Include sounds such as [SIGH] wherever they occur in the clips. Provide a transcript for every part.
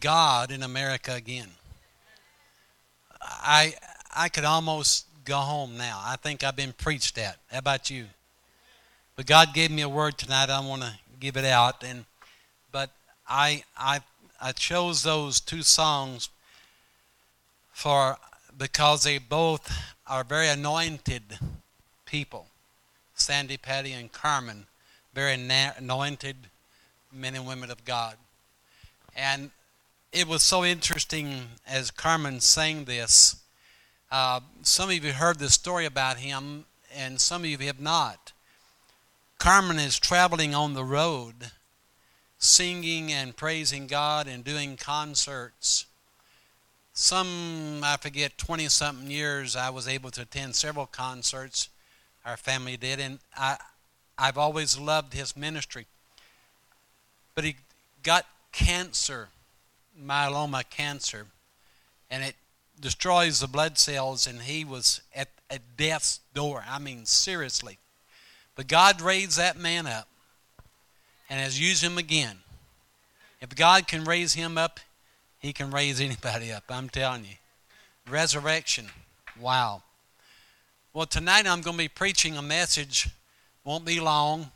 God in America again. I I could almost go home now. I think I've been preached at. How about you? But God gave me a word tonight. I want to give it out, and but I I I chose those two songs for because they both are very anointed people. Sandi, Patty, and Carmen, very anointed men and women of God. And it was so interesting as Carmen sang this. Uh, some of you heard the story about him, and some of you have not. Carmen is traveling on the road, singing and praising God and doing concerts. Some, I forget, 20 something years, I was able to attend several concerts. Our family did, and I, I've always loved his ministry. But he got cancer myeloma cancer, and it destroys the blood cells, and he was at, at death's door. I mean, seriously. But God raised that man up and has used him again. If God can raise him up, he can raise [LAUGHS] anybody up. I'm telling you. Resurrection. Wow. Well, tonight I'm going to be preaching a message. Won't be long.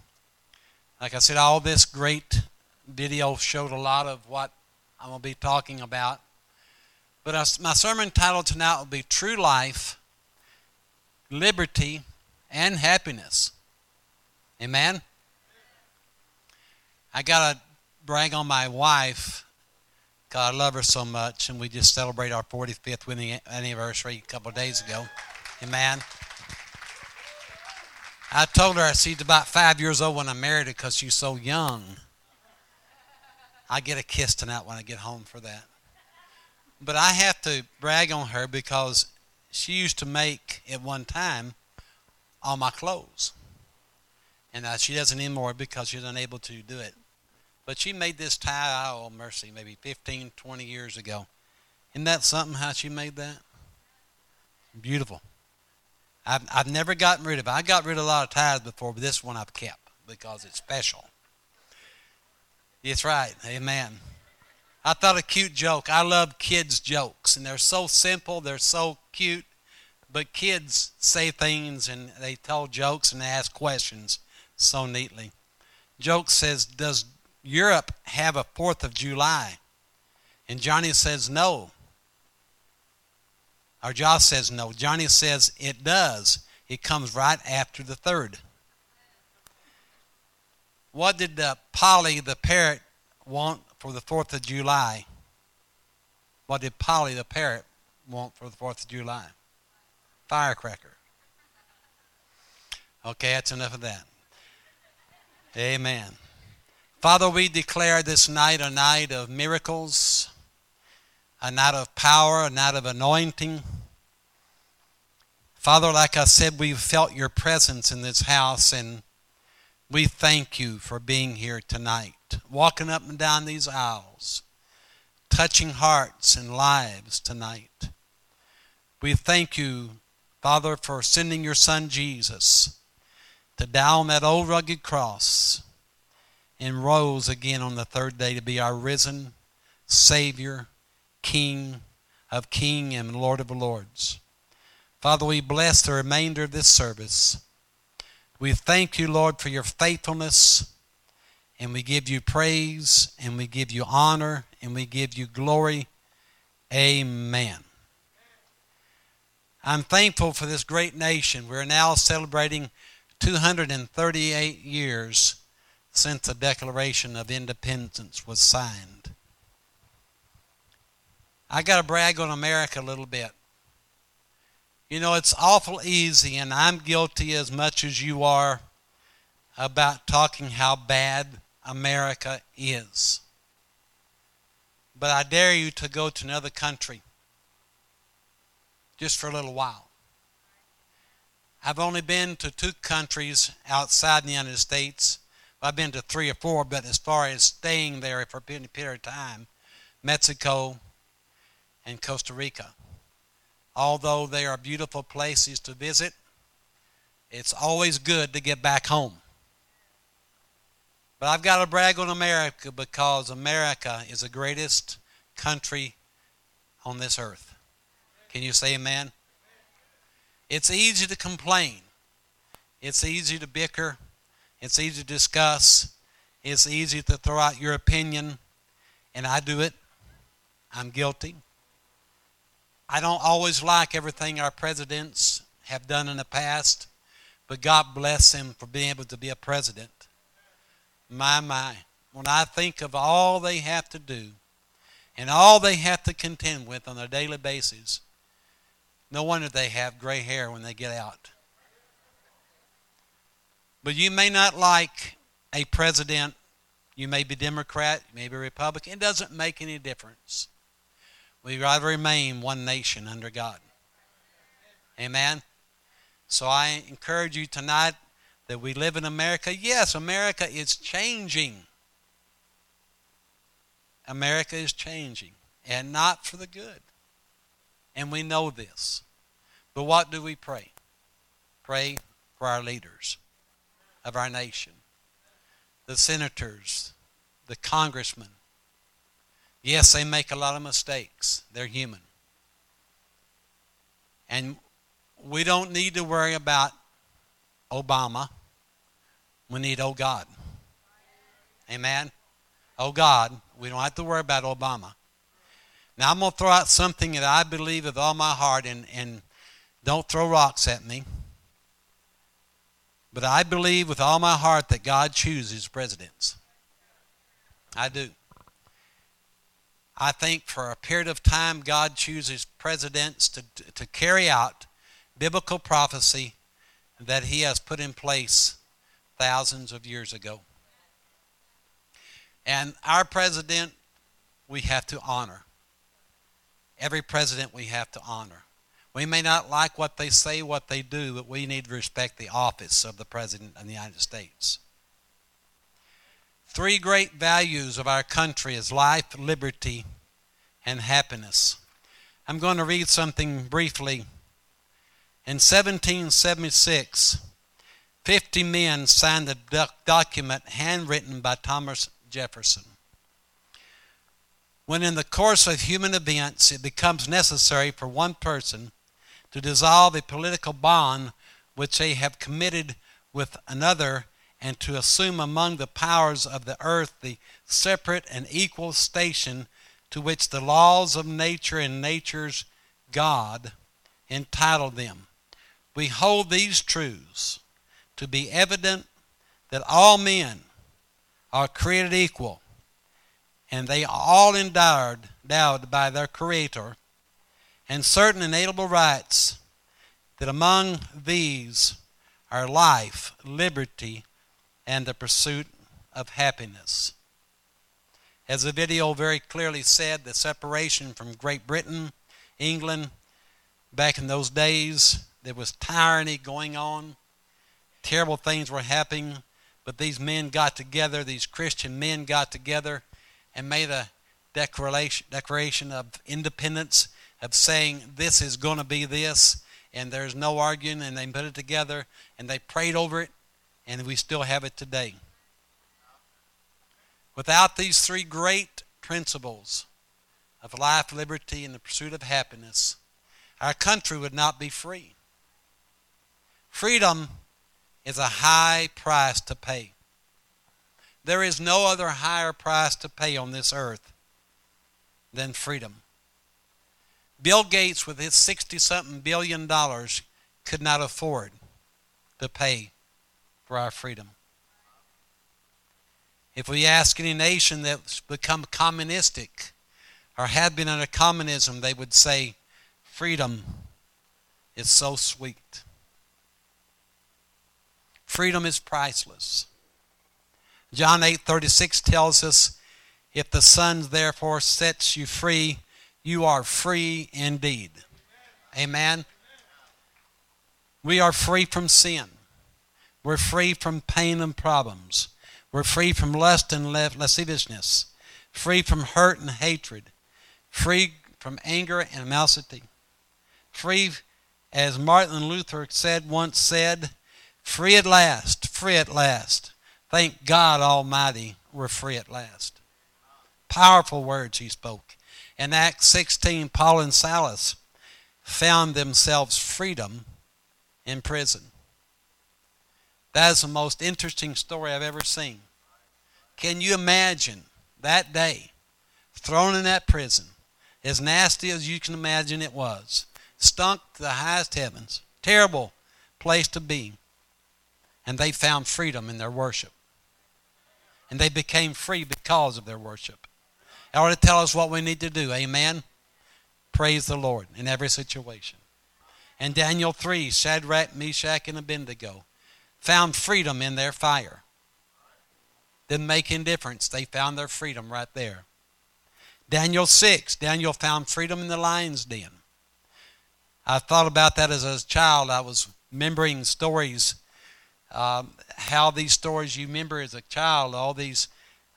Like I said, all this great video showed a lot of what I'm going to be talking about. But my sermon title tonight will be True Life, Liberty, and Happiness. Amen? I got to brag on my wife. God, I love her so much, and we just celebrated our 45th wedding anniversary a couple of days ago. Amen. I told her I she's about five years old when I married her because she's so young. I get a kiss tonight when I get home for that. But I have to brag on her because she used to make at one time all my clothes. And uh, she doesn't anymore because she's unable to do it. But she made this tie, oh mercy, maybe 15, 20 years ago. Isn't that something how she made that? Beautiful. I've, I've never gotten rid of it. I got rid of a lot of ties before, but this one I've kept because it's special. That's right. Amen. I thought a cute joke. I love kids' jokes, and they're so simple, they're so cute. But kids say things and they tell jokes and they ask questions so neatly. Joke says, Does Europe have a 4th of July? And Johnny says, No. Or Josh says, No. Johnny says, It does. It comes right after the 3rd. What did Polly the parrot want for the 4th of July? What did Polly the parrot want for the 4th of July? Firecracker. Okay, that's enough of that. Amen. Father, we declare this night a night of miracles, a night of power, a night of anointing. Father, like I said, we've felt your presence in this house and we thank you for being here tonight, walking up and down these aisles, touching hearts and lives tonight. We thank you, Father, for sending your Son Jesus to die on that old rugged cross and rose again on the third day to be our risen Savior, King of King and Lord of Lords. Father, we bless the remainder of this service. We thank you, Lord, for your faithfulness, and we give you praise, and we give you honor, and we give you glory. Amen. I'm thankful for this great nation. We're now celebrating 238 years since the Declaration of Independence was signed. I got to brag on America a little bit. You know, it's awful easy, and I'm guilty as much as you are about talking how bad America is. But I dare you to go to another country just for a little while. I've only been to two countries outside the United States. I've been to three or four, but as far as staying there for a period of time, Mexico and Costa Rica. Although they are beautiful places to visit, it's always good to get back home. But I've got to brag on America because America is the greatest country on this earth. Can you say amen? It's easy to complain. It's easy to bicker. It's easy to discuss. It's easy to throw out your opinion. And I do it. I'm guilty. I don't always like everything our presidents have done in the past, but God bless them for being able to be a president. My, my. When I think of all they have to do and all they have to contend with on a daily basis, no wonder they have gray hair when they get out. But you may not like a president. You may be Democrat, you may be Republican. It doesn't make any difference. We rather remain one nation under God. Amen. So I encourage you tonight that we live in America. Yes, America is changing. America is changing, and not for the good. And we know this. But what do we pray? Pray for our leaders of our nation, the senators, the congressmen. Yes, they make a lot of mistakes. They're human. And we don't need to worry about Obama. We need, oh God. Amen. Oh God, we don't have to worry about Obama. Now, I'm going to throw out something that I believe with all my heart, and, and don't throw rocks at me. But I believe with all my heart that God chooses presidents. I do. I think for a period of time, God chooses presidents to, to carry out biblical prophecy that He has put in place thousands of years ago. And our president, we have to honor. Every president we have to honor. We may not like what they say, what they do, but we need to respect the office of the President of the United States. Three great values of our country is life, liberty, and happiness. I'm going to read something briefly. In 1776, 50 men signed a document handwritten by Thomas Jefferson when in the course of human events it becomes necessary for one person to dissolve a political bond which they have committed with another and to assume among the powers of the earth the separate and equal station to which the laws of nature and nature's God entitle them. We hold these truths to be evident that all men are created equal and they are all endowed, endowed by their Creator, and certain inalienable rights, that among these are life, liberty, and the pursuit of happiness. As the video very clearly said, the separation from Great Britain, England, back in those days, there was tyranny going on. Terrible things were happening, but these men got together, these Christian men got together, and made a declaration, declaration of independence, of saying this is going to be this, and there's no arguing, and they put it together, and they prayed over it, and we still have it today. Without these three great principles of life, liberty, and the pursuit of happiness, our country would not be free. Freedom is a high price to pay. There is no other higher price to pay on this earth than freedom. Bill Gates, with his 60 something billion dollars, could not afford to pay for our freedom. If we ask any nation that's become communistic or had been under communism, they would say, Freedom is so sweet. Freedom is priceless. John 8:36 tells us, "If the Son therefore sets you free, you are free indeed." Amen. We are free from sin. We're free from pain and problems. We're free from lust and lasciviousness, free from hurt and hatred, free from anger and animosity, free, as Martin Luther said once said, free at last, free at last. Thank God Almighty we're free at last. Powerful words he spoke. In Acts 16, Paul and Silas found themselves freedom in prison. That is the most interesting story I've ever seen. Can you imagine that day thrown in that prison, as nasty as you can imagine it was, stunk to the highest heavens, terrible place to be, and they found freedom in their worship. And they became free because of their worship. I want to tell us what we need to do. Amen. Praise the Lord in every situation. And Daniel 3, Shadrach, Meshach, and Abednego found freedom in their fire. Didn't make any difference. They found their freedom right there. Daniel 6, Daniel found freedom in the lion's den. I thought about that as a child. I was remembering stories, um, how these stories you remember as a child, all these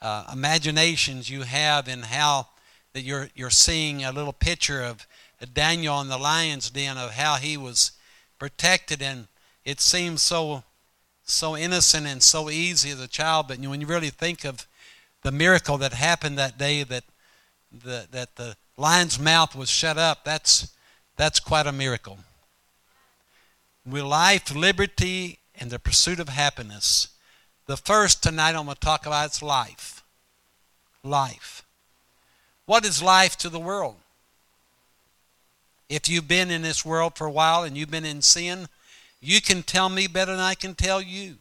uh, imaginations you have, and how that you're you're seeing a little picture of Daniel in the lion's den of how he was protected, and it seems so so innocent and so easy as a child. But when you really think of the miracle that happened that day, that the that the lion's mouth was shut up, that's that's quite a miracle. With life, liberty, and the pursuit of happiness. The first tonight I'm going to talk about is life. Life. What is life to the world? If you've been in this world for a while and you've been in sin, you can tell me better than I can tell you.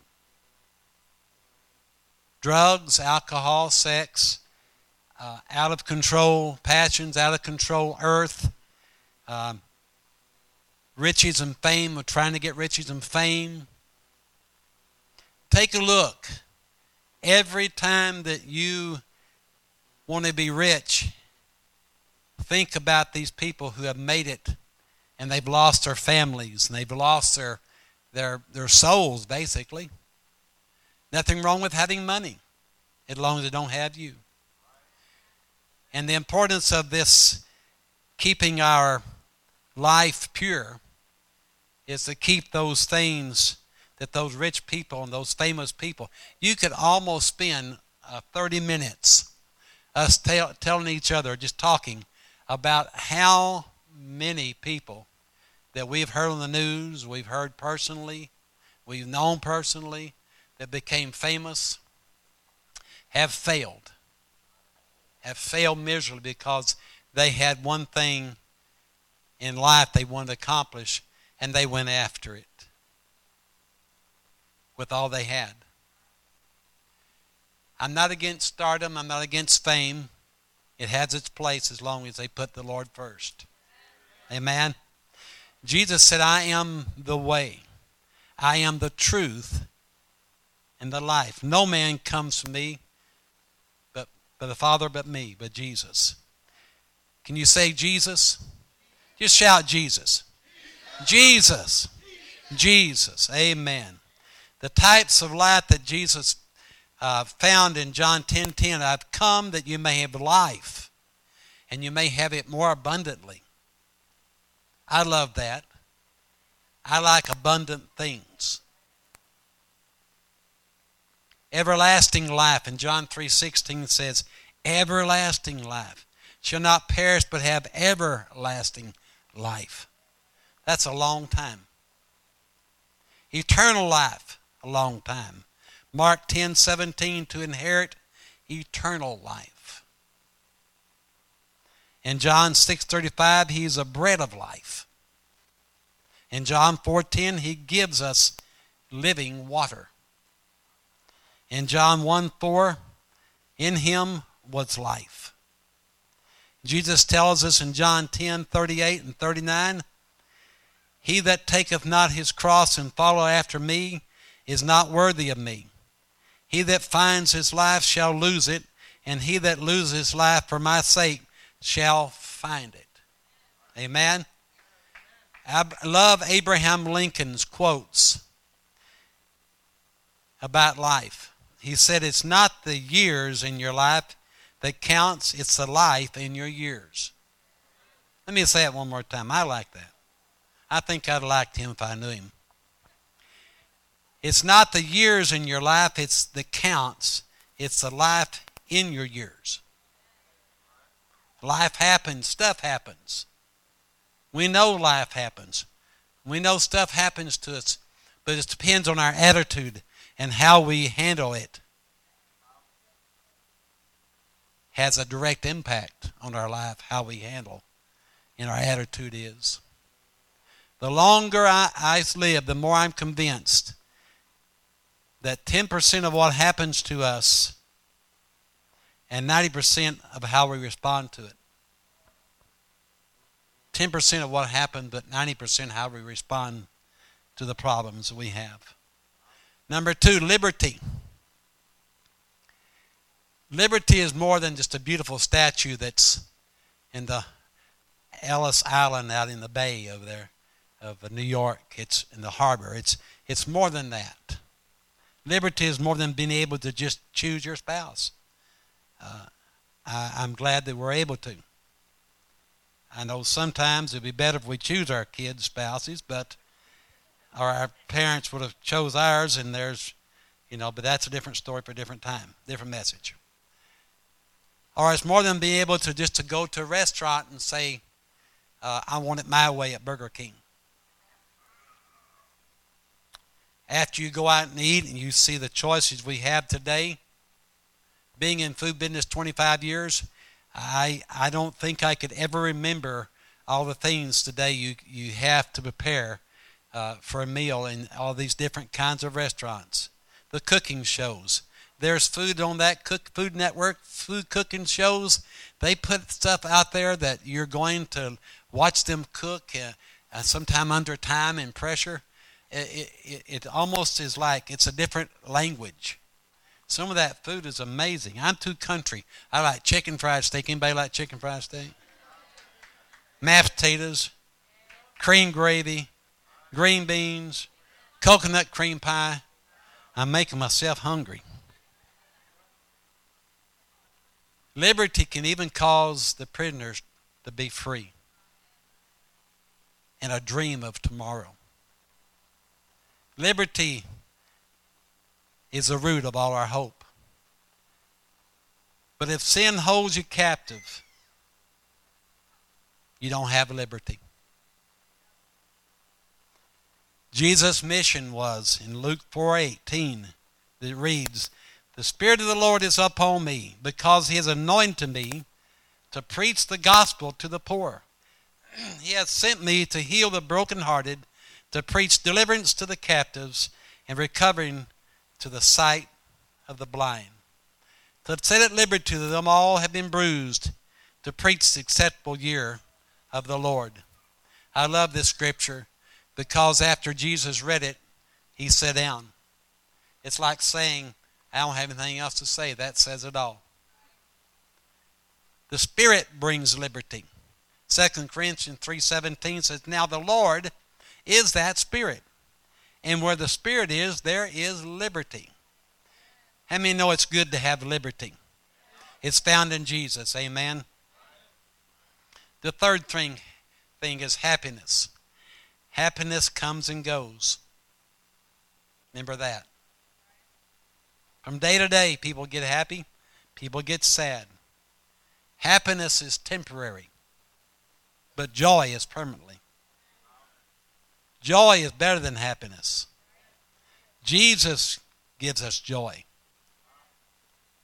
Drugs, alcohol, sex, uh, out of control passions, out of control earth, um, riches and fame, we're trying to get riches and fame. Take a look. Every time that you want to be rich, think about these people who have made it and they've lost their families and they've lost their their their souls basically. Nothing wrong with having money as long as they don't have you. And the importance of this keeping our life pure is to keep those things that those rich people and those famous people, you could almost spend uh, 30 minutes us tell, telling each other, just talking about how many people that we've heard on the news, we've heard personally, we've known personally, that became famous, have failed. Have failed miserably because they had one thing in life they wanted to accomplish and they went after it with all they had. I'm not against stardom, I'm not against fame. It has its place as long as they put the Lord first. Amen. Jesus said, I am the way, I am the truth, and the life. No man comes to me but, but the Father but me, but Jesus. Can you say Jesus? Just shout Jesus. Jesus. Jesus. Amen. The types of life that Jesus uh, found in John 10 10, I've come that you may have life and you may have it more abundantly. I love that. I like abundant things. Everlasting life in John 3:16 says, "Everlasting life shall not perish but have everlasting life." That's a long time. Eternal life, a long time. Mark 10:17 to inherit eternal life. In John 6:35 he's a bread of life. In John 4:10 he gives us living water. In John 1 4, in him was life. Jesus tells us in John 10 38 and 39 he that taketh not his cross and follow after me is not worthy of me. He that finds his life shall lose it, and he that loses his life for my sake shall find it. Amen. I love Abraham Lincoln's quotes about life. He said, It's not the years in your life that counts, it's the life in your years. Let me say it one more time. I like that. I think I'd liked him if I knew him. It's not the years in your life, it's the counts. It's the life in your years. Life happens, stuff happens. We know life happens. We know stuff happens to us, but it depends on our attitude and how we handle it. Has a direct impact on our life, how we handle and our attitude is. The longer I, I live, the more I'm convinced that 10% of what happens to us and 90% of how we respond to it. 10% of what happened, but 90% how we respond to the problems we have. Number two, liberty. Liberty is more than just a beautiful statue that's in the Ellis Island out in the bay over there of New York. It's in the harbor. It's, it's more than that. Liberty is more than being able to just choose your spouse. Uh, I, I'm glad that we're able to. I know sometimes it'd be better if we choose our kids' spouses, but or our parents would have chose ours, and there's, you know, but that's a different story for a different time, different message. Or it's more than being able to just to go to a restaurant and say, uh, "I want it my way" at Burger King. after you go out and eat and you see the choices we have today, being in food business 25 years, I, I don't think I could ever remember all the things today you, you have to prepare uh, for a meal in all these different kinds of restaurants. The cooking shows. There's food on that cook food network, food cooking shows. They put stuff out there that you're going to watch them cook, uh, uh, sometime under time and pressure it, it, it almost is like it's a different language. Some of that food is amazing. I'm too country. I like chicken fried steak. Anybody like chicken fried steak? Mashed potatoes, cream gravy, green beans, coconut cream pie. I'm making myself hungry. Liberty can even cause the prisoners to be free and a dream of tomorrow. Liberty is the root of all our hope. But if sin holds you captive, you don't have liberty. Jesus' mission was in Luke 4:18 that reads, "The spirit of the Lord is upon me, because he has anointed me to preach the gospel to the poor. [CLEARS THROAT] he has sent me to heal the brokenhearted, to preach deliverance to the captives and recovering to the sight of the blind, to set at liberty to them all have been bruised, to preach the acceptable year of the Lord. I love this scripture because after Jesus read it, he sat down. It's like saying, I don't have anything else to say. That says it all. The Spirit brings liberty. 2 Corinthians 3.17 says, Now the Lord is that Spirit. And where the Spirit is, there is liberty. How many know it's good to have liberty? It's found in Jesus. Amen. The third thing, thing is happiness. Happiness comes and goes. Remember that. From day to day, people get happy, people get sad. Happiness is temporary, but joy is permanently. Joy is better than happiness. Jesus gives us joy.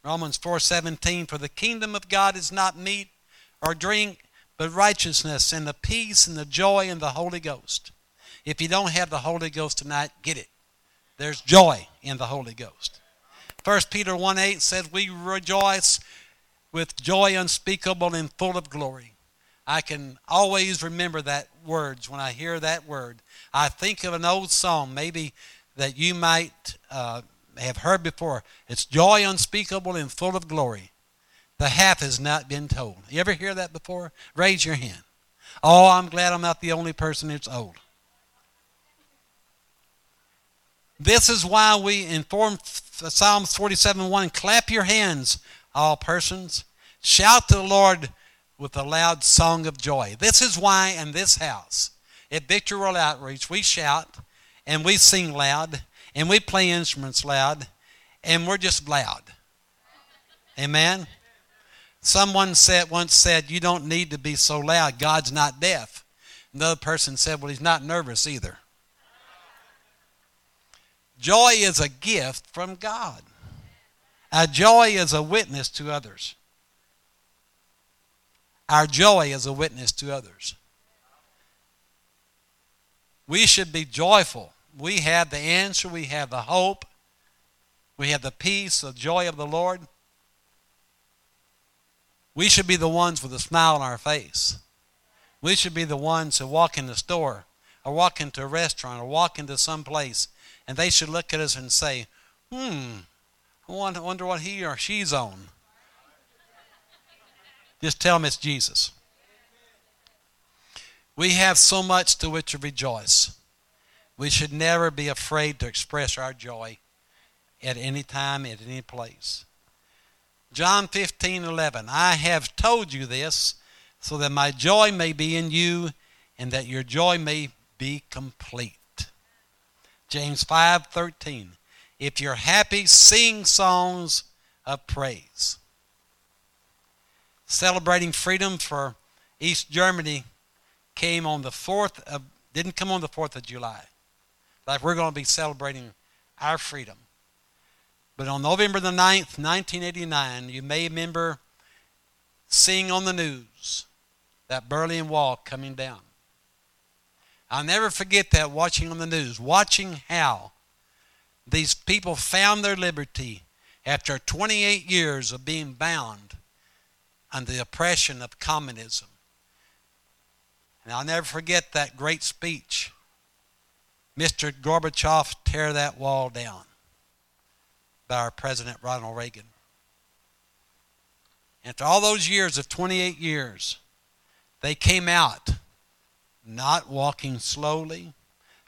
Romans 4:17 for the kingdom of God is not meat or drink but righteousness and the peace and the joy in the Holy Ghost. If you don't have the Holy Ghost tonight, get it. There's joy in the Holy Ghost. 1 Peter 1 8 says, We rejoice with joy unspeakable and full of glory. I can always remember that words when I hear that word. I think of an old song, maybe that you might uh, have heard before. It's joy unspeakable and full of glory. The half has not been told. You ever hear that before? Raise your hand. Oh, I'm glad I'm not the only person that's old. This is why we inform Psalms 47 1 clap your hands, all persons. Shout to the Lord with a loud song of joy. This is why in this house at Victory World Outreach, we shout and we sing loud and we play instruments loud and we're just loud. Amen? Someone said once said, "You don't need to be so loud. God's not deaf." Another person said, "Well, he's not nervous either." Joy is a gift from God. A joy is a witness to others. Our joy is a witness to others. We should be joyful. We have the answer, we have the hope, we have the peace, the joy of the Lord. We should be the ones with a smile on our face. We should be the ones who walk in the store or walk into a restaurant or walk into some place and they should look at us and say, hmm, I wonder what he or she's on. Just tell them it's Jesus. We have so much to which to rejoice. We should never be afraid to express our joy at any time, at any place. John 15, 11. I have told you this so that my joy may be in you and that your joy may be complete. James 5, 13. If you're happy, sing songs of praise. Celebrating freedom for East Germany came on the 4th of, didn't come on the 4th of July. Like we're going to be celebrating our freedom. But on November the 9th, 1989, you may remember seeing on the news that Berlin Wall coming down. I'll never forget that watching on the news, watching how these people found their liberty after 28 years of being bound under the oppression of communism. And I'll never forget that great speech. Mr. Gorbachev tear that wall down by our President Ronald Reagan. After all those years of 28 years, they came out not walking slowly,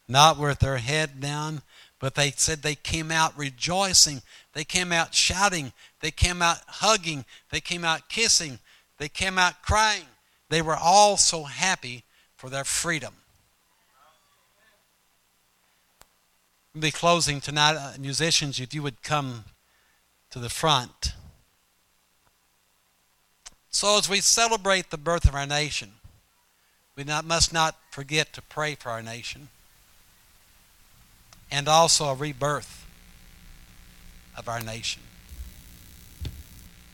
not with their head down, but they said they came out rejoicing. They came out shouting. They came out hugging. They came out kissing. They came out crying. They were all so happy for their freedom. We'll be closing tonight. Uh, musicians, if you would come to the front. So, as we celebrate the birth of our nation, we not, must not forget to pray for our nation and also a rebirth of our nation.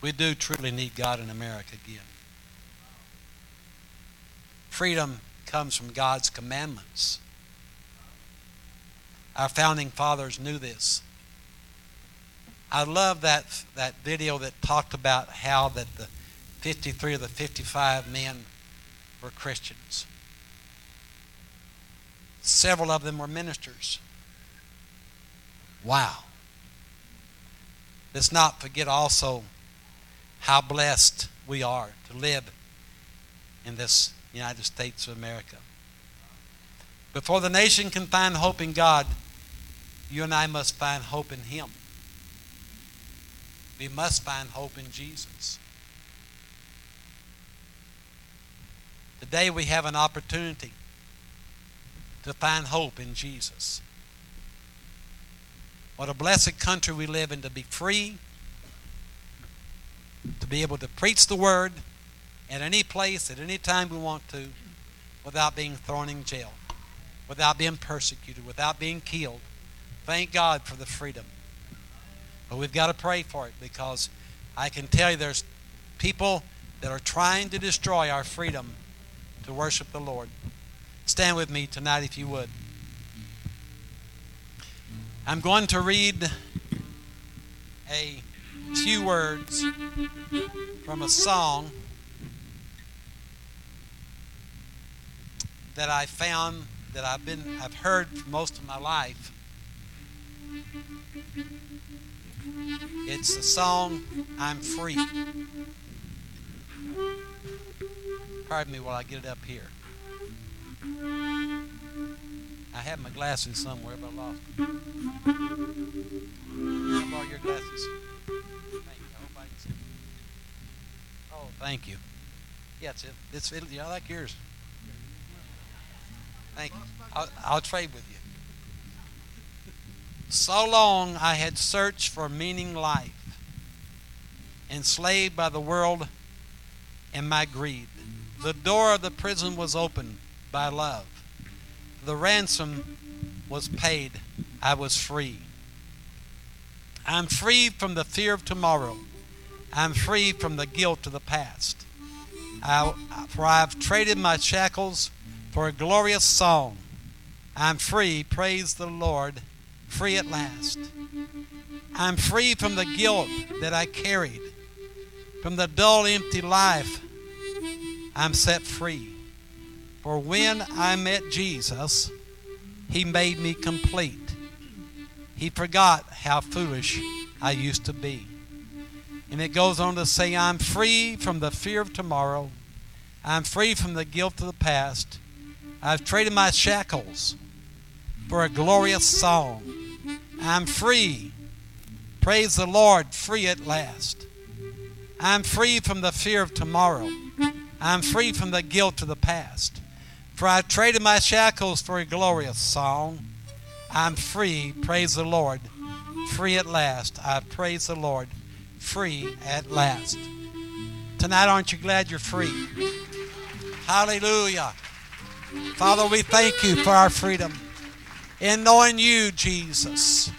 We do truly need God in America again. Freedom comes from God's commandments. Our founding fathers knew this. I love that that video that talked about how that the 53 of the 55 men were Christians. Several of them were ministers. Wow. Let's not forget also how blessed we are to live in this United States of America. Before the nation can find hope in God, you and I must find hope in Him. We must find hope in Jesus. Today we have an opportunity to find hope in Jesus. What a blessed country we live in to be free, to be able to preach the word at any place, at any time we want to, without being thrown in jail, without being persecuted, without being killed. Thank God for the freedom. But we've got to pray for it because I can tell you there's people that are trying to destroy our freedom to worship the Lord. Stand with me tonight if you would. I'm going to read a few words from a song that I found that I've been I've heard for most of my life. It's the song I'm Free. Pardon me while I get it up here. I have my glasses somewhere, but I lost them. borrow your glasses. Thank you. I hope I can see. Oh, thank you. Yeah, it's it. It's it, yeah, I like yours. Thank you. I'll, I'll trade with you. So long I had searched for meaning life, enslaved by the world and my greed. The door of the prison was opened by love. The ransom was paid. I was free. I'm free from the fear of tomorrow. I'm free from the guilt of the past. I, for I have traded my shackles for a glorious song. I'm free, praise the Lord, free at last. I'm free from the guilt that I carried, from the dull, empty life. I'm set free. For when I met Jesus, He made me complete. He forgot how foolish I used to be. And it goes on to say, I'm free from the fear of tomorrow. I'm free from the guilt of the past. I've traded my shackles for a glorious song. I'm free. Praise the Lord, free at last. I'm free from the fear of tomorrow. I'm free from the guilt of the past. For I've traded my shackles for a glorious song. I'm free, praise the Lord, free at last. I praise the Lord, free at last. Tonight, aren't you glad you're free? Hallelujah. Father, we thank you for our freedom in knowing you, Jesus.